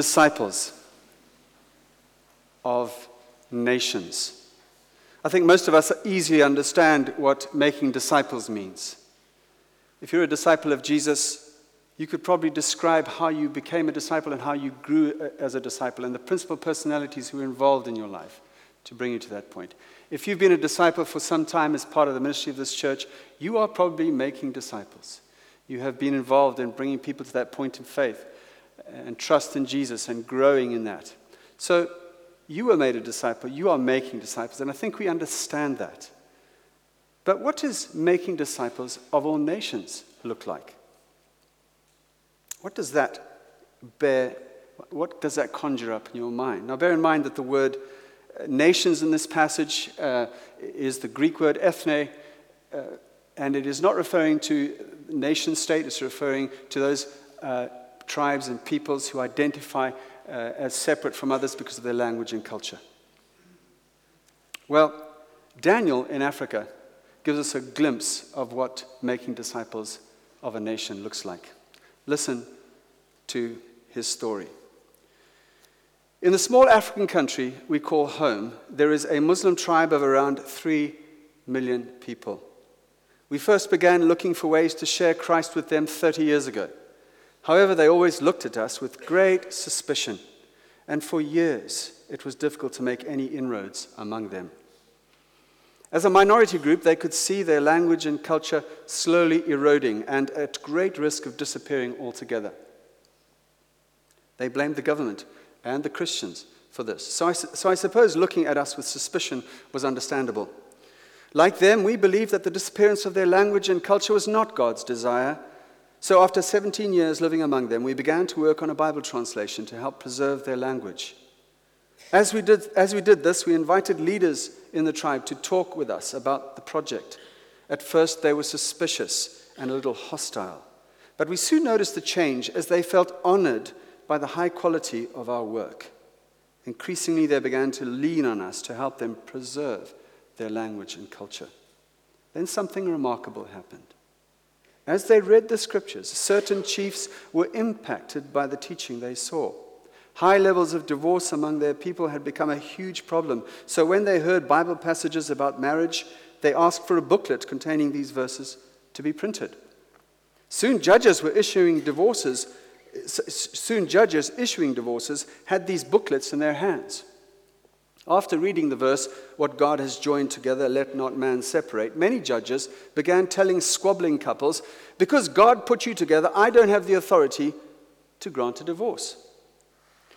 disciples of nations. I think most of us easily understand what making disciples means. If you're a disciple of Jesus, you could probably describe how you became a disciple and how you grew uh, as a disciple and the principal personalities who were involved in your life to bring you to that point. If you've been a disciple for some time as part of the ministry of this church, you are probably making disciples. You have been involved in bringing people to that point of faith and trust in Jesus and growing in that. So you were made a disciple, you are making disciples, and I think we understand that. But what does making disciples of all nations look like? What does that bear, what does that conjure up in your mind? Now, bear in mind that the word uh, nations in this passage uh, is the Greek word ethne, uh, and it is not referring to nation state, it's referring to those uh, tribes and peoples who identify uh, as separate from others because of their language and culture. Well, Daniel in Africa gives us a glimpse of what making disciples of a nation looks like. Listen to his story. In the small African country we call home, there is a Muslim tribe of around 3 million people. We first began looking for ways to share Christ with them 30 years ago. However, they always looked at us with great suspicion, and for years it was difficult to make any inroads among them. As a minority group, they could see their language and culture slowly eroding and at great risk of disappearing altogether. They blamed the government and the Christians for this. So I, so I suppose looking at us with suspicion was understandable. Like them, we believed that the disappearance of their language and culture was not God's desire. So after 17 years living among them, we began to work on a Bible translation to help preserve their language. As we did, as we did this, we invited leaders in the tribe to talk with us about the project. At first, they were suspicious and a little hostile. But we soon noticed the change as they felt honored by the high quality of our work. Increasingly, they began to lean on us to help them preserve their language and culture. Then something remarkable happened. As they read the scriptures, certain chiefs were impacted by the teaching they saw. High levels of divorce among their people had become a huge problem. So when they heard Bible passages about marriage, they asked for a booklet containing these verses to be printed. Soon judges were issuing divorces. Soon judges issuing divorces had these booklets in their hands. After reading the verse, What God has joined together, let not man separate, many judges began telling squabbling couples, Because God put you together, I don't have the authority to grant a divorce.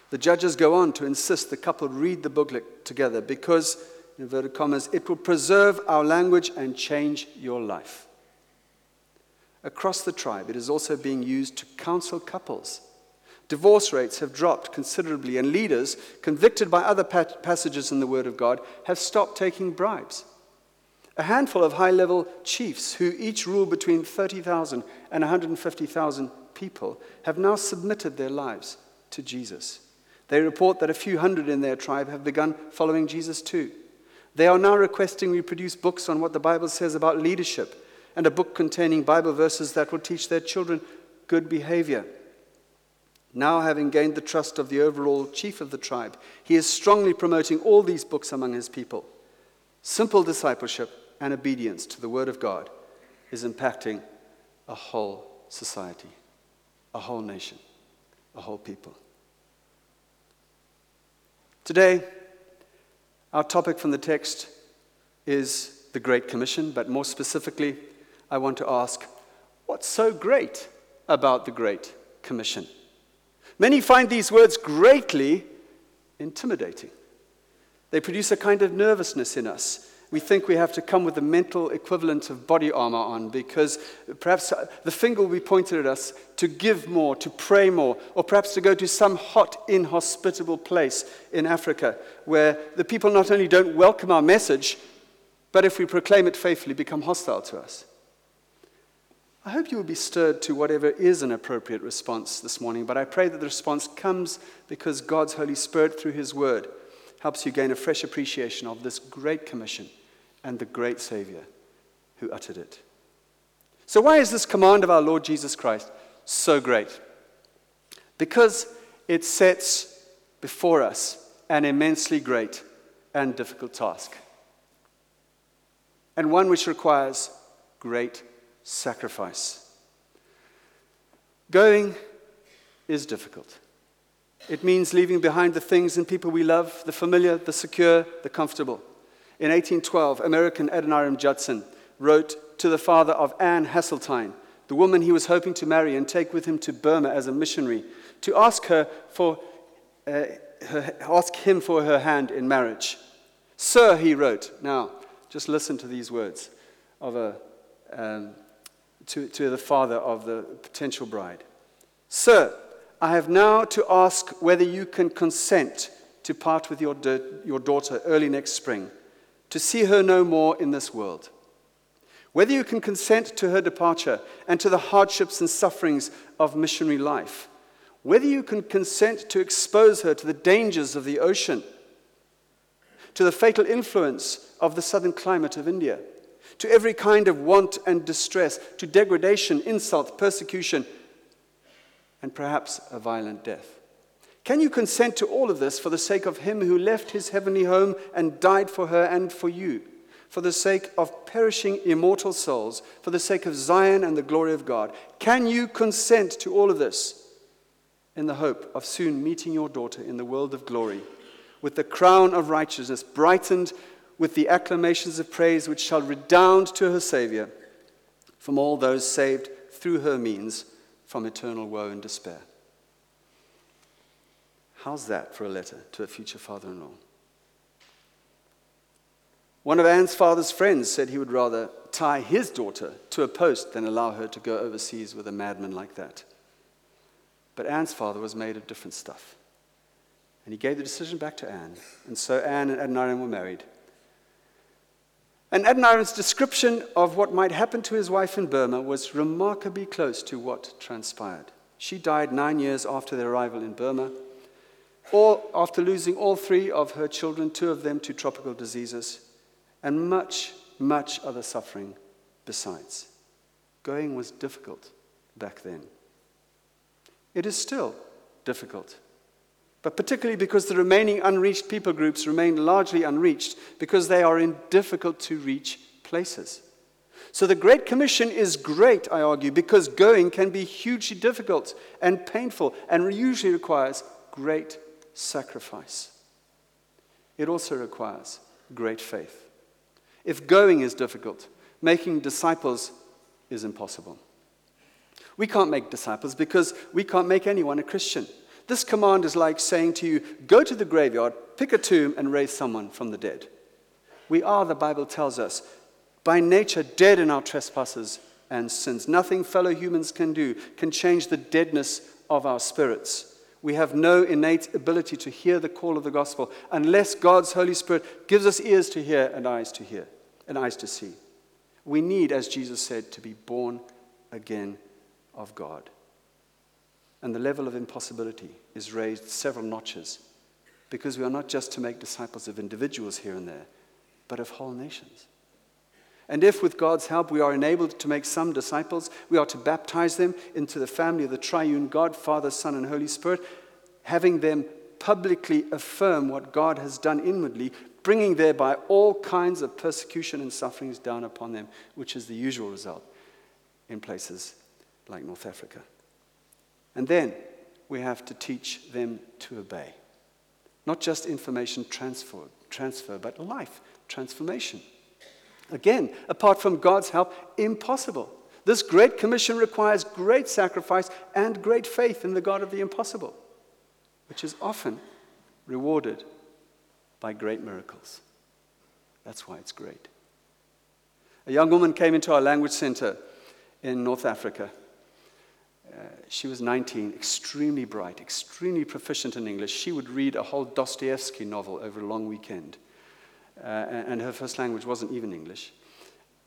The judges go on to insist the couple read the booklet together because, in inverted commas, it will preserve our language and change your life. Across the tribe, it is also being used to counsel couples. Divorce rates have dropped considerably, and leaders, convicted by other passages in the Word of God, have stopped taking bribes. A handful of high level chiefs, who each rule between 30,000 and 150,000 people, have now submitted their lives to Jesus. They report that a few hundred in their tribe have begun following Jesus too. They are now requesting we produce books on what the Bible says about leadership and a book containing Bible verses that will teach their children good behavior. Now, having gained the trust of the overall chief of the tribe, he is strongly promoting all these books among his people. Simple discipleship and obedience to the Word of God is impacting a whole society, a whole nation, a whole people. Today, our topic from the text is the Great Commission, but more specifically, I want to ask what's so great about the Great Commission? Many find these words greatly intimidating. They produce a kind of nervousness in us we think we have to come with the mental equivalent of body armor on because perhaps uh, the finger will be pointed at us to give more, to pray more, or perhaps to go to some hot, inhospitable place in Africa where the people not only don't welcome our message, but if we proclaim it faithfully, become hostile to us. I hope you will be stirred to whatever is an appropriate response this morning, but I pray that the response comes because God's Holy Spirit, through His Word, helps you gain a fresh appreciation of this great commission and the great Savior who uttered it. So, why is this command of our Lord Jesus Christ so great? Because it sets before us an immensely great and difficult task, and one which requires great sacrifice. Going is difficult. It means leaving behind the things and people we love, the familiar, the secure, the comfortable. In 1812, American Adoniram Judson wrote to the father of Anne Hasseltine, the woman he was hoping to marry and take with him to Burma as a missionary, to ask her for uh, her, ask him for her hand in marriage. Sir, he wrote. Now, just listen to these words of a, um, to, to the father of the potential bride. Sir, I have now to ask whether you can consent to part with your, your daughter early next spring, to see her no more in this world. Whether you can consent to her departure and to the hardships and sufferings of missionary life. Whether you can consent to expose her to the dangers of the ocean, to the fatal influence of the southern climate of India, to every kind of want and distress, to degradation, insult, persecution, and perhaps a violent death. Can you consent to all of this for the sake of him who left his heavenly home and died for her and for you? For the sake of perishing immortal souls, for the sake of Zion and the glory of God. Can you consent to all of this in the hope of soon meeting your daughter in the world of glory with the crown of righteousness brightened with the acclamations of praise which shall redound to her Savior from all those saved through her means? from eternal woe and despair. How's that for a letter to a future father in law? One of Anne's father's friends said he would rather tie his daughter to a post than allow her to go overseas with a madman like that. But Anne's father was made of different stuff. And he gave the decision back to Anne. And so Anne and Adoniram were married. And Adoniram's description of what might happen to his wife in Burma was remarkably close to what transpired. She died nine years after their arrival in Burma, or after losing all three of her children, two of them to tropical diseases, and much, much other suffering besides. Going was difficult back then. It is still difficult but particularly because the remaining unreached people groups remain largely unreached because they are in difficult to reach places. So the Great Commission is great, I argue, because going can be hugely difficult and painful and usually requires great sacrifice. It also requires great faith. If going is difficult, making disciples is impossible. We can't make disciples because we can't make anyone a Christian. This command is like saying to you, go to the graveyard, pick a tomb, and raise someone from the dead. We are, the Bible tells us, by nature dead in our trespasses and sins. Nothing fellow humans can do can change the deadness of our spirits. We have no innate ability to hear the call of the gospel unless God's Holy Spirit gives us ears to hear and eyes to hear and eyes to see. We need, as Jesus said, to be born again of God and the level of impossibility is raised several notches because we are not just to make disciples of individuals here and there, but of whole nations. And if, with God's help, we are enabled to make some disciples, we are to baptize them into the family of the triune God, Father, Son, and Holy Spirit, having them publicly affirm what God has done inwardly, bringing thereby all kinds of persecution and sufferings down upon them, which is the usual result in places like North Africa. And then we have to teach them to obey. Not just information transfer, transfer but life transformation. Again, apart from God's help, impossible. This great commission requires great sacrifice and great faith in the God of the impossible, which is often rewarded by great miracles. That's why it's great. A young woman came into our language center in North Africa she was 19, extremely bright, extremely proficient in English. She would read a whole Dostoevsky novel over a long weekend. Uh, and her first language wasn't even English.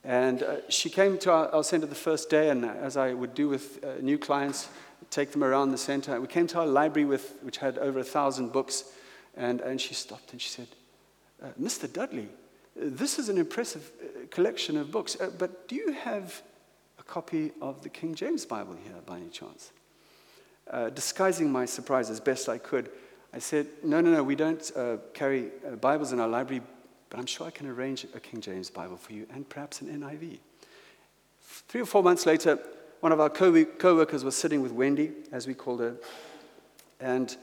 And uh, she came to our, our, center the first day, and as I would do with uh, new clients, take them around the center. We came to our library, with, which had over a thousand books, and, and she stopped and she said, uh, Mr. Dudley, this is an impressive collection of books, but do you have copy of the King James Bible here by any chance? uh, disguising my surprise as best I could, I said, No, no, no, we don't uh, carry uh, Bibles in our library, but I'm sure I can arrange a King James Bible for you and perhaps an NIV. Three or four months later, one of our co workers was sitting with Wendy, as we called her, and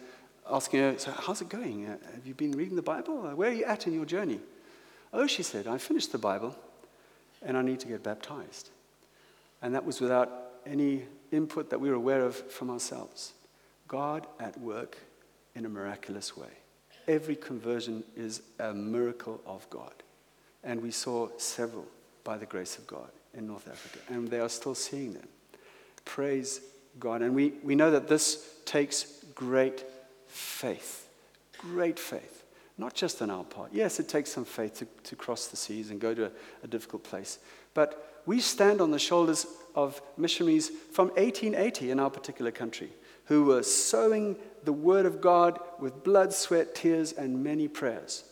asking her, So, how's it going? Uh, have you been reading the Bible? Where are you at in your journey? Oh, she said, I finished the Bible and I need to get baptized. And that was without any input that we were aware of from ourselves. God at work in a miraculous way. Every conversion is a miracle of God. And we saw several by the grace of God in North Africa, and they are still seeing them. Praise God. And we, we know that this takes great faith. Great faith. Not just on our part. Yes, it takes some faith to, to cross the seas and go to a, a difficult place. But we stand on the shoulders of missionaries from 1880 in our particular country who were sowing the word of God with blood, sweat, tears, and many prayers.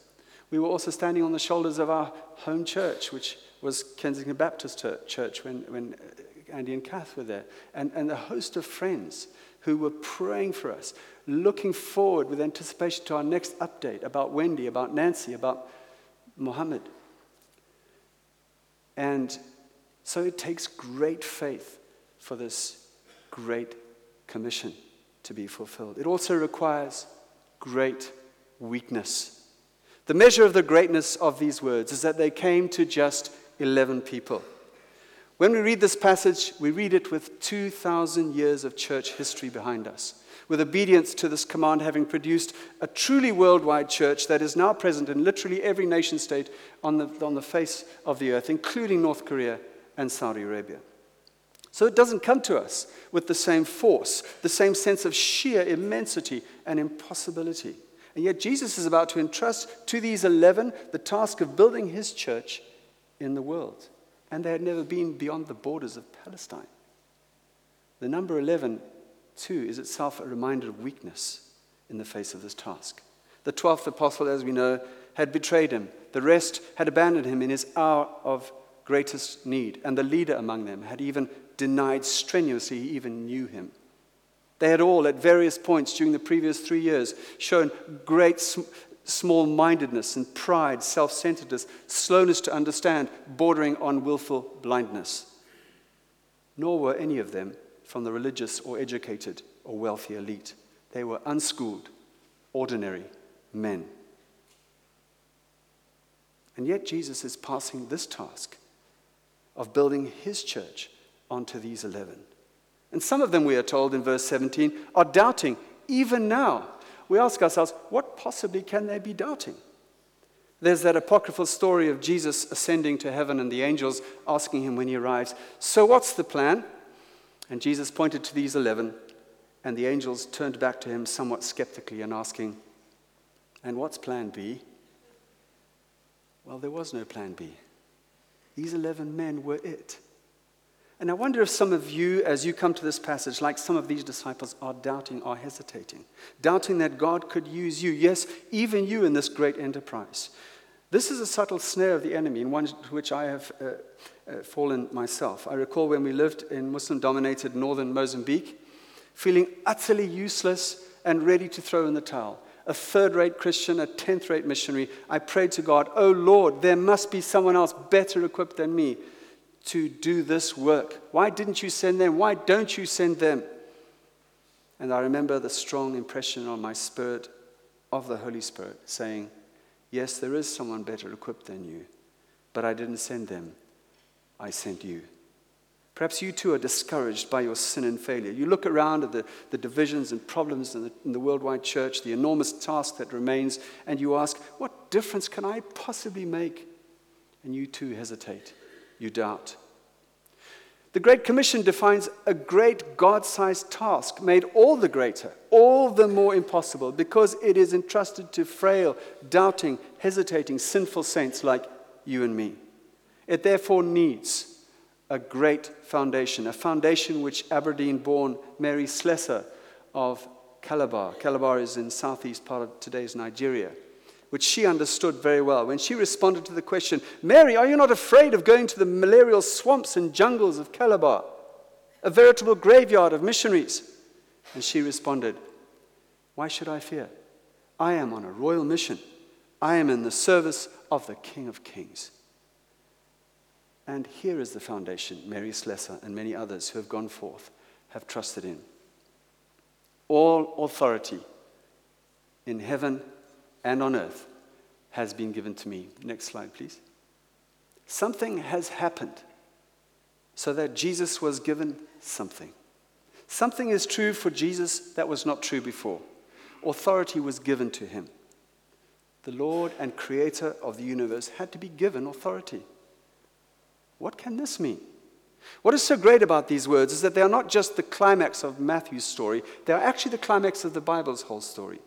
We were also standing on the shoulders of our home church, which was Kensington Baptist Church when, when uh, Andy and Kath were there, and, and a host of friends who were praying for us, looking forward with anticipation to our next update about Wendy, about Nancy, about Mohammed. And so it takes great faith for this great commission to be fulfilled. It also requires great weakness. The measure of the greatness of these words is that they came to just 11 people. When we read this passage, we read it with 2,000 years of church history behind us, with obedience to this command having produced a truly worldwide church that is now present in literally every nation state on the, on the face of the earth, including North Korea and Saudi Arabia. So it doesn't come to us with the same force, the same sense of sheer immensity and impossibility. And yet Jesus is about to entrust to these 11 the task of building his church in the world and they had never been beyond the borders of Palestine. The number 11, too, is itself a reminder of weakness in the face of this task. The 12th apostle, as we know, had betrayed him. The rest had abandoned him in his hour of greatest need. And the leader among them had even denied strenuously he even knew him. They had all, at various points during the previous three years, shown great small mindedness and pride, self centeredness, slowness to understand, bordering on willful blindness. Nor were any of them from the religious or educated or wealthy elite. They were unschooled, ordinary men. And yet, Jesus is passing this task of building his church onto these 11. And some of them, we are told in verse 17, are doubting even now we ask ourselves, what possibly can they be doubting? There's that apocryphal story of Jesus ascending to heaven and the angels asking him when he arrives, So what's the plan? And Jesus pointed to these 11, and the angels turned back to him somewhat skeptically and asking, And what's plan B? Well, there was no plan B. These 11 men were it. And I wonder if some of you, as you come to this passage, like some of these disciples, are doubting, are hesitating, doubting that God could use you, yes, even you in this great enterprise. This is a subtle snare of the enemy, in one to which I have uh, uh, fallen myself. I recall when we lived in Muslim dominated northern Mozambique, feeling utterly useless and ready to throw in the towel. A third rate Christian, a tenth rate missionary, I prayed to God, Oh Lord, there must be someone else better equipped than me to do this work. Why didn't you send them? Why don't you send them? And I remember the strong impression on my spirit of the Holy Spirit saying, Yes, there is someone better equipped than you, but I didn't send them. I sent you. Perhaps you too are discouraged by your sin and failure. You look around at the, the divisions and problems in the, in the worldwide church, the enormous task that remains, and you ask, What difference can I possibly make? And you too hesitate you doubt. The Great Commission defines a great God sized task, made all the greater, all the more impossible, because it is entrusted to frail, doubting, hesitating, sinful saints like you and me. It therefore needs a great foundation, a foundation which Aberdeen born Mary Slessor of Calabar, Calabar is in southeast part of today's Nigeria, which she understood very well, when she responded to the question, Mary, are you not afraid of going to the malarial swamps and jungles of Calabar, a veritable graveyard of missionaries? And she responded, Why should I fear? I am on a royal mission. I am in the service of the King of Kings. And here is the foundation Mary Slessor and many others who have gone forth have trusted in. All authority in heaven and on earth has been given to me. Next slide, please. Something has happened so that Jesus was given something. Something is true for Jesus that was not true before. Authority was given to him. The Lord and Creator of the universe had to be given authority. What can this mean? What is so great about these words is that they are not just the climax of Matthew's story, they are actually the climax of the Bible's whole story.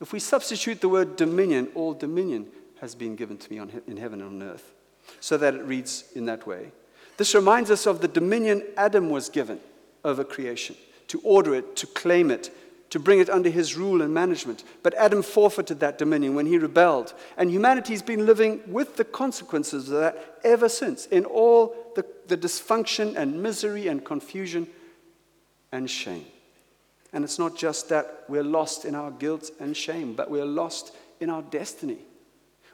If we substitute the word dominion, all dominion has been given to me on, in heaven and on earth, so that it reads in that way. This reminds us of the dominion Adam was given over creation to order it, to claim it, to bring it under his rule and management. But Adam forfeited that dominion when he rebelled. And humanity's been living with the consequences of that ever since, in all the, the dysfunction and misery and confusion and shame. And it's not just that we're lost in our guilt and shame, but we're lost in our destiny.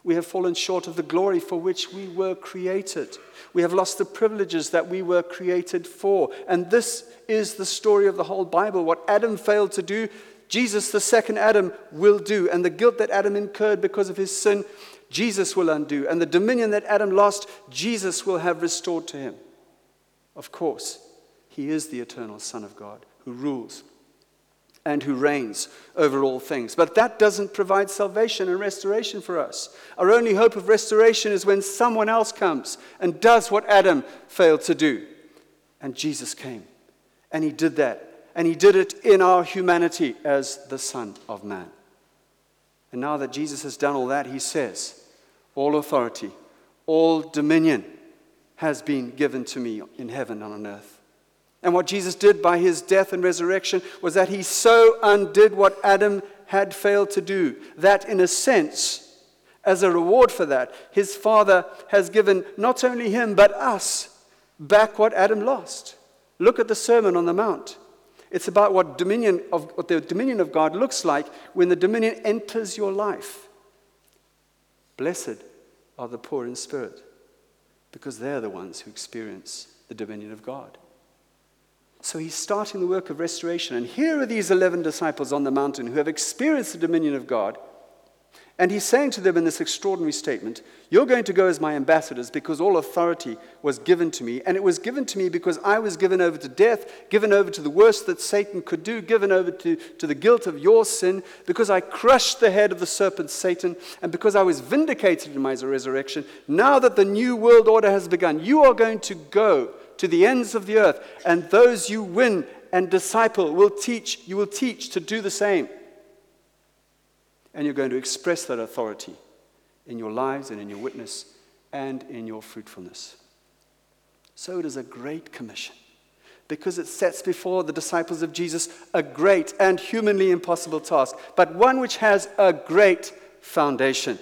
We have fallen short of the glory for which we were created. We have lost the privileges that we were created for. And this is the story of the whole Bible. What Adam failed to do, Jesus, the second Adam, will do. And the guilt that Adam incurred because of his sin, Jesus will undo. And the dominion that Adam lost, Jesus will have restored to him. Of course, he is the eternal Son of God who rules and who reigns over all things. But that doesn't provide salvation and restoration for us. Our only hope of restoration is when someone else comes and does what Adam failed to do. And Jesus came, and he did that. And he did it in our humanity as the Son of Man. And now that Jesus has done all that, he says, All authority, all dominion has been given to me in heaven and on earth. And what Jesus did by his death and resurrection was that he so undid what Adam had failed to do, that in a sense, as a reward for that, his Father has given not only him, but us back what Adam lost. Look at the Sermon on the Mount. It's about what, dominion of, what the dominion of God looks like when the dominion enters your life. Blessed are the poor in spirit, because they're the ones who experience the dominion of God. So he's starting the work of restoration. And here are these 11 disciples on the mountain who have experienced the dominion of God. And he's saying to them in this extraordinary statement, You're going to go as my ambassadors because all authority was given to me. And it was given to me because I was given over to death, given over to the worst that Satan could do, given over to, to the guilt of your sin, because I crushed the head of the serpent, Satan, and because I was vindicated in my resurrection. Now that the new world order has begun, you are going to go to the ends of the earth, and those you win and disciple will teach, you will teach to do the same. And you're going to express that authority in your lives and in your witness and in your fruitfulness. So it is a great commission because it sets before the disciples of Jesus a great and humanly impossible task, but one which has a great foundation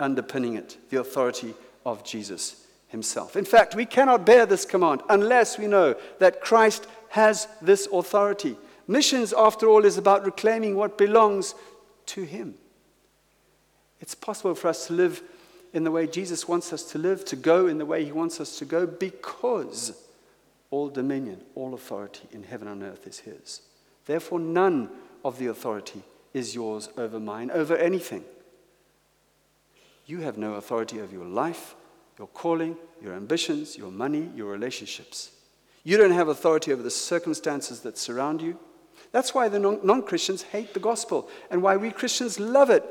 underpinning it the authority of Jesus himself. In fact, we cannot bear this command unless we know that Christ has this authority. Missions, after all, is about reclaiming what belongs to him. It's possible for us to live in the way Jesus wants us to live, to go in the way he wants us to go, because all dominion, all authority in heaven and earth is his. Therefore, none of the authority is yours over mine, over anything. You have no authority over your life your calling, your ambitions, your money, your relationships. You don't have authority over the circumstances that surround you. That's why the non Christians hate the gospel and why we Christians love it.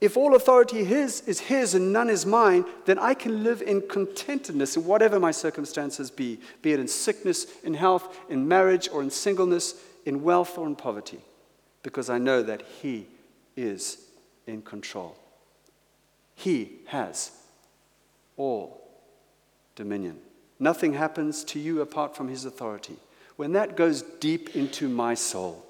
If all authority his is his and none is mine, then I can live in contentedness in whatever my circumstances be, be it in sickness, in health, in marriage, or in singleness, in wealth, or in poverty, because I know that he is in control. He has all dominion. Nothing happens to you apart from his authority. When that goes deep into my soul,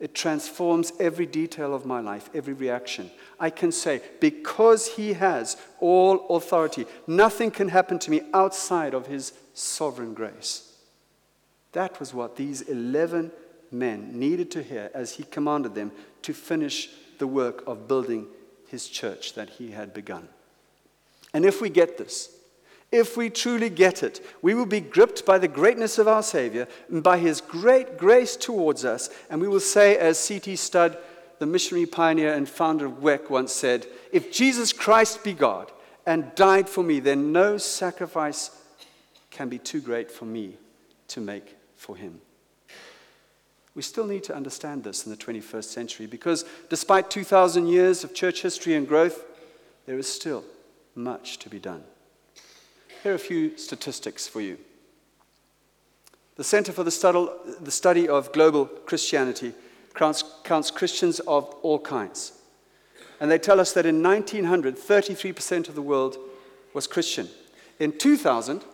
it transforms every detail of my life, every reaction. I can say, because he has all authority, nothing can happen to me outside of his sovereign grace. That was what these 11 men needed to hear as he commanded them to finish the work of building his church that he had begun. And if we get this, if we truly get it, we will be gripped by the greatness of our Savior and by his great grace towards us, and we will say, as C.T. Studd, the missionary pioneer and founder of WEC, once said, If Jesus Christ be God and died for me, then no sacrifice can be too great for me to make for him. We still need to understand this in the 21st century because despite 2,000 years of church history and growth, there is still much to be done. Here are a few statistics for you. The Center for the Study, of Global Christianity counts, counts Christians of all kinds. And they tell us that in 1900, 33% of the world was Christian. In 2000,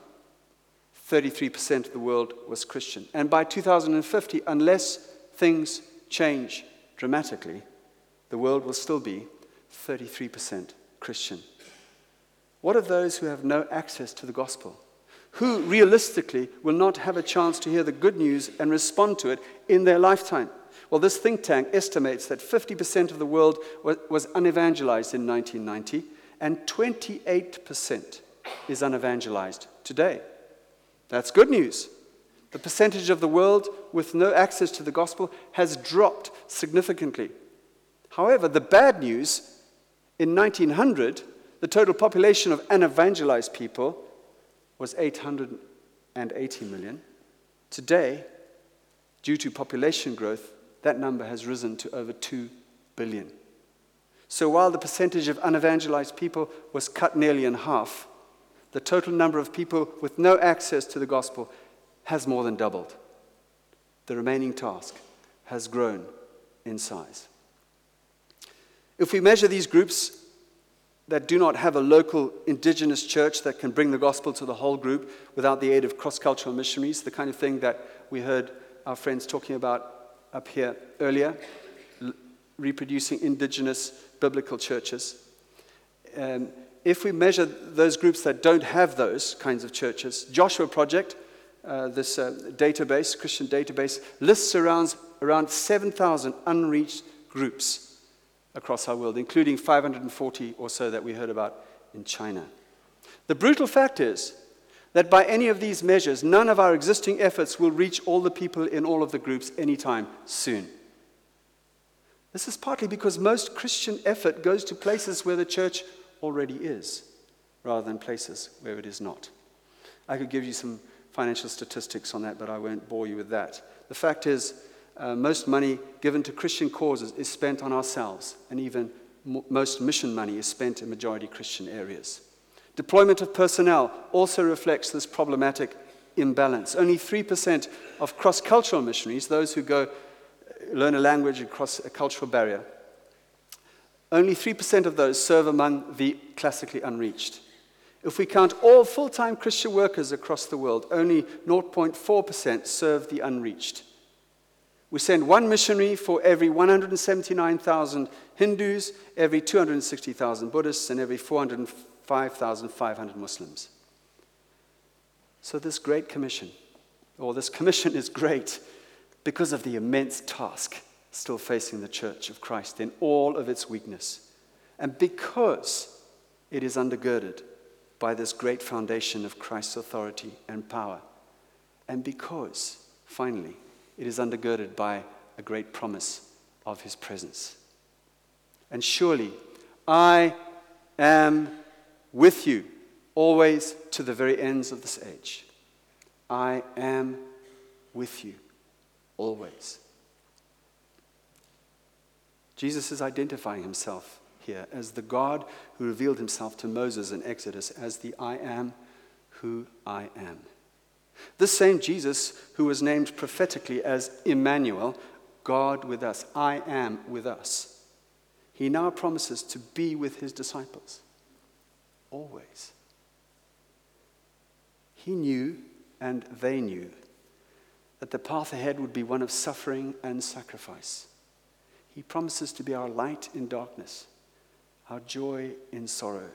33% of the world was Christian. And by 2050, unless things change dramatically, the world will still be 33% Christian. What of those who have no access to the gospel? Who realistically will not have a chance to hear the good news and respond to it in their lifetime? Well, this think tank estimates that 50% of the world was unevangelized in 1990, and 28% is unevangelized today. That's good news. The percentage of the world with no access to the gospel has dropped significantly. However, the bad news in 1900 the total population of unevangelized people was 880 million. Today, due to population growth, that number has risen to over 2 billion. So while the percentage of unevangelized people was cut nearly in half, the total number of people with no access to the gospel has more than doubled. The remaining task has grown in size. If we measure these groups that do not have a local indigenous church that can bring the gospel to the whole group without the aid of cross cultural missionaries, the kind of thing that we heard our friends talking about up here earlier, l- reproducing indigenous biblical churches. Um, if we measure those groups that don't have those kinds of churches, Joshua Project, uh, this uh, database, Christian database, lists around, around 7,000 unreached groups across our world, including 540 or so that we heard about in China. The brutal fact is that by any of these measures, none of our existing efforts will reach all the people in all of the groups anytime soon. This is partly because most Christian effort goes to places where the church already is, rather than places where it is not. I could give you some financial statistics on that, but I won't bore you with that. The fact is, uh, most money given to Christian causes is spent on ourselves, and even most mission money is spent in majority Christian areas. Deployment of personnel also reflects this problematic imbalance. Only 3% of cross cultural missionaries, those who go uh, learn a language across a cultural barrier, only 3% of those serve among the classically unreached. If we count all full time Christian workers across the world, only 0.4% serve the unreached. We send one missionary for every 179,000 Hindus, every 260,000 Buddhists, and every 405,500 Muslims. So, this great commission, or this commission is great because of the immense task still facing the church of Christ in all of its weakness, and because it is undergirded by this great foundation of Christ's authority and power, and because, finally, it is undergirded by a great promise of his presence. And surely, I am with you always to the very ends of this age. I am with you always. Jesus is identifying himself here as the God who revealed himself to Moses in Exodus as the I am who I am. This same Jesus, who was named prophetically as Emmanuel, God with us, I am with us, he now promises to be with his disciples always. He knew, and they knew, that the path ahead would be one of suffering and sacrifice. He promises to be our light in darkness, our joy in sorrow,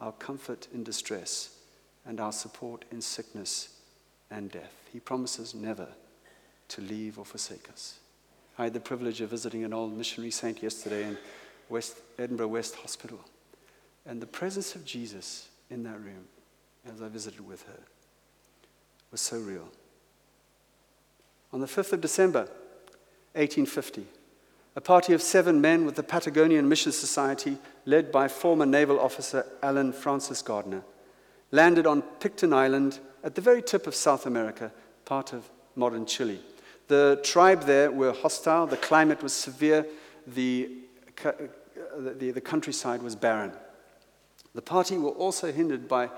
our comfort in distress, and our support in sickness and death. He promises never to leave or forsake us. I had the privilege of visiting an old missionary saint yesterday in West, Edinburgh West Hospital. And the presence of Jesus in that room, as I visited with her, was so real. On the 5th of December, 1850, a party of seven men with the Patagonian Mission Society, led by former naval officer Allen Francis Gardiner, landed on Picton Island at the very tip of South America, part of modern Chile. The tribe there were hostile, the climate was severe, uh, the, the, the countryside was barren. The party were also hindered by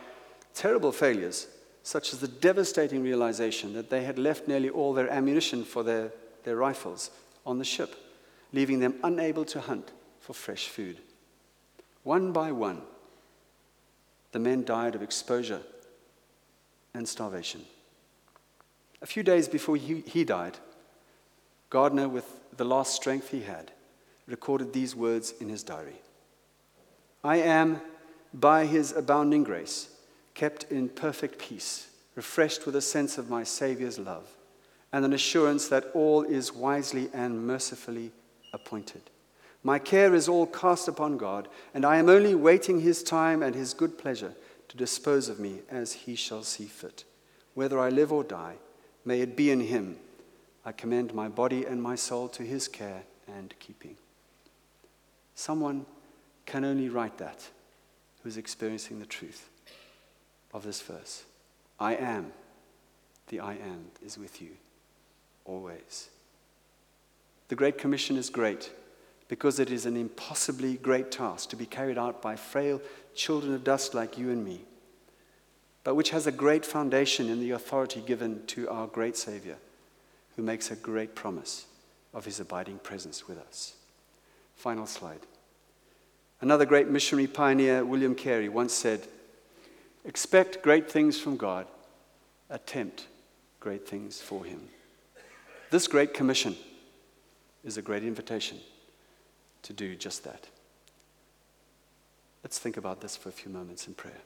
terrible failures, such as the devastating realization that they had left nearly all their ammunition for their, their rifles on the ship, leaving them unable to hunt for fresh food. One by one, the men died of exposure and starvation. A few days before he, he died, Gardiner, with the last strength he had, recorded these words in his diary I am, by his abounding grace, kept in perfect peace, refreshed with a sense of my Saviour's love, and an assurance that all is wisely and mercifully appointed. My care is all cast upon God, and I am only waiting his time and his good pleasure dispose of me as he shall see fit. Whether I live or die, may it be in him. I commend my body and my soul to his care and keeping. Someone can only write that who's experiencing the truth of this verse. I am, the I am is with you always. The Great Commission is great because it is an impossibly great task to be carried out by frail children of dust like you and me, but which has a great foundation in the authority given to our great Savior, who makes a great promise of his abiding presence with us. Final slide. Another great missionary pioneer, William Carey, once said, Expect great things from God, attempt great things for him. This great commission is a great invitation to do just that. Let's think about this for a few moments in prayer.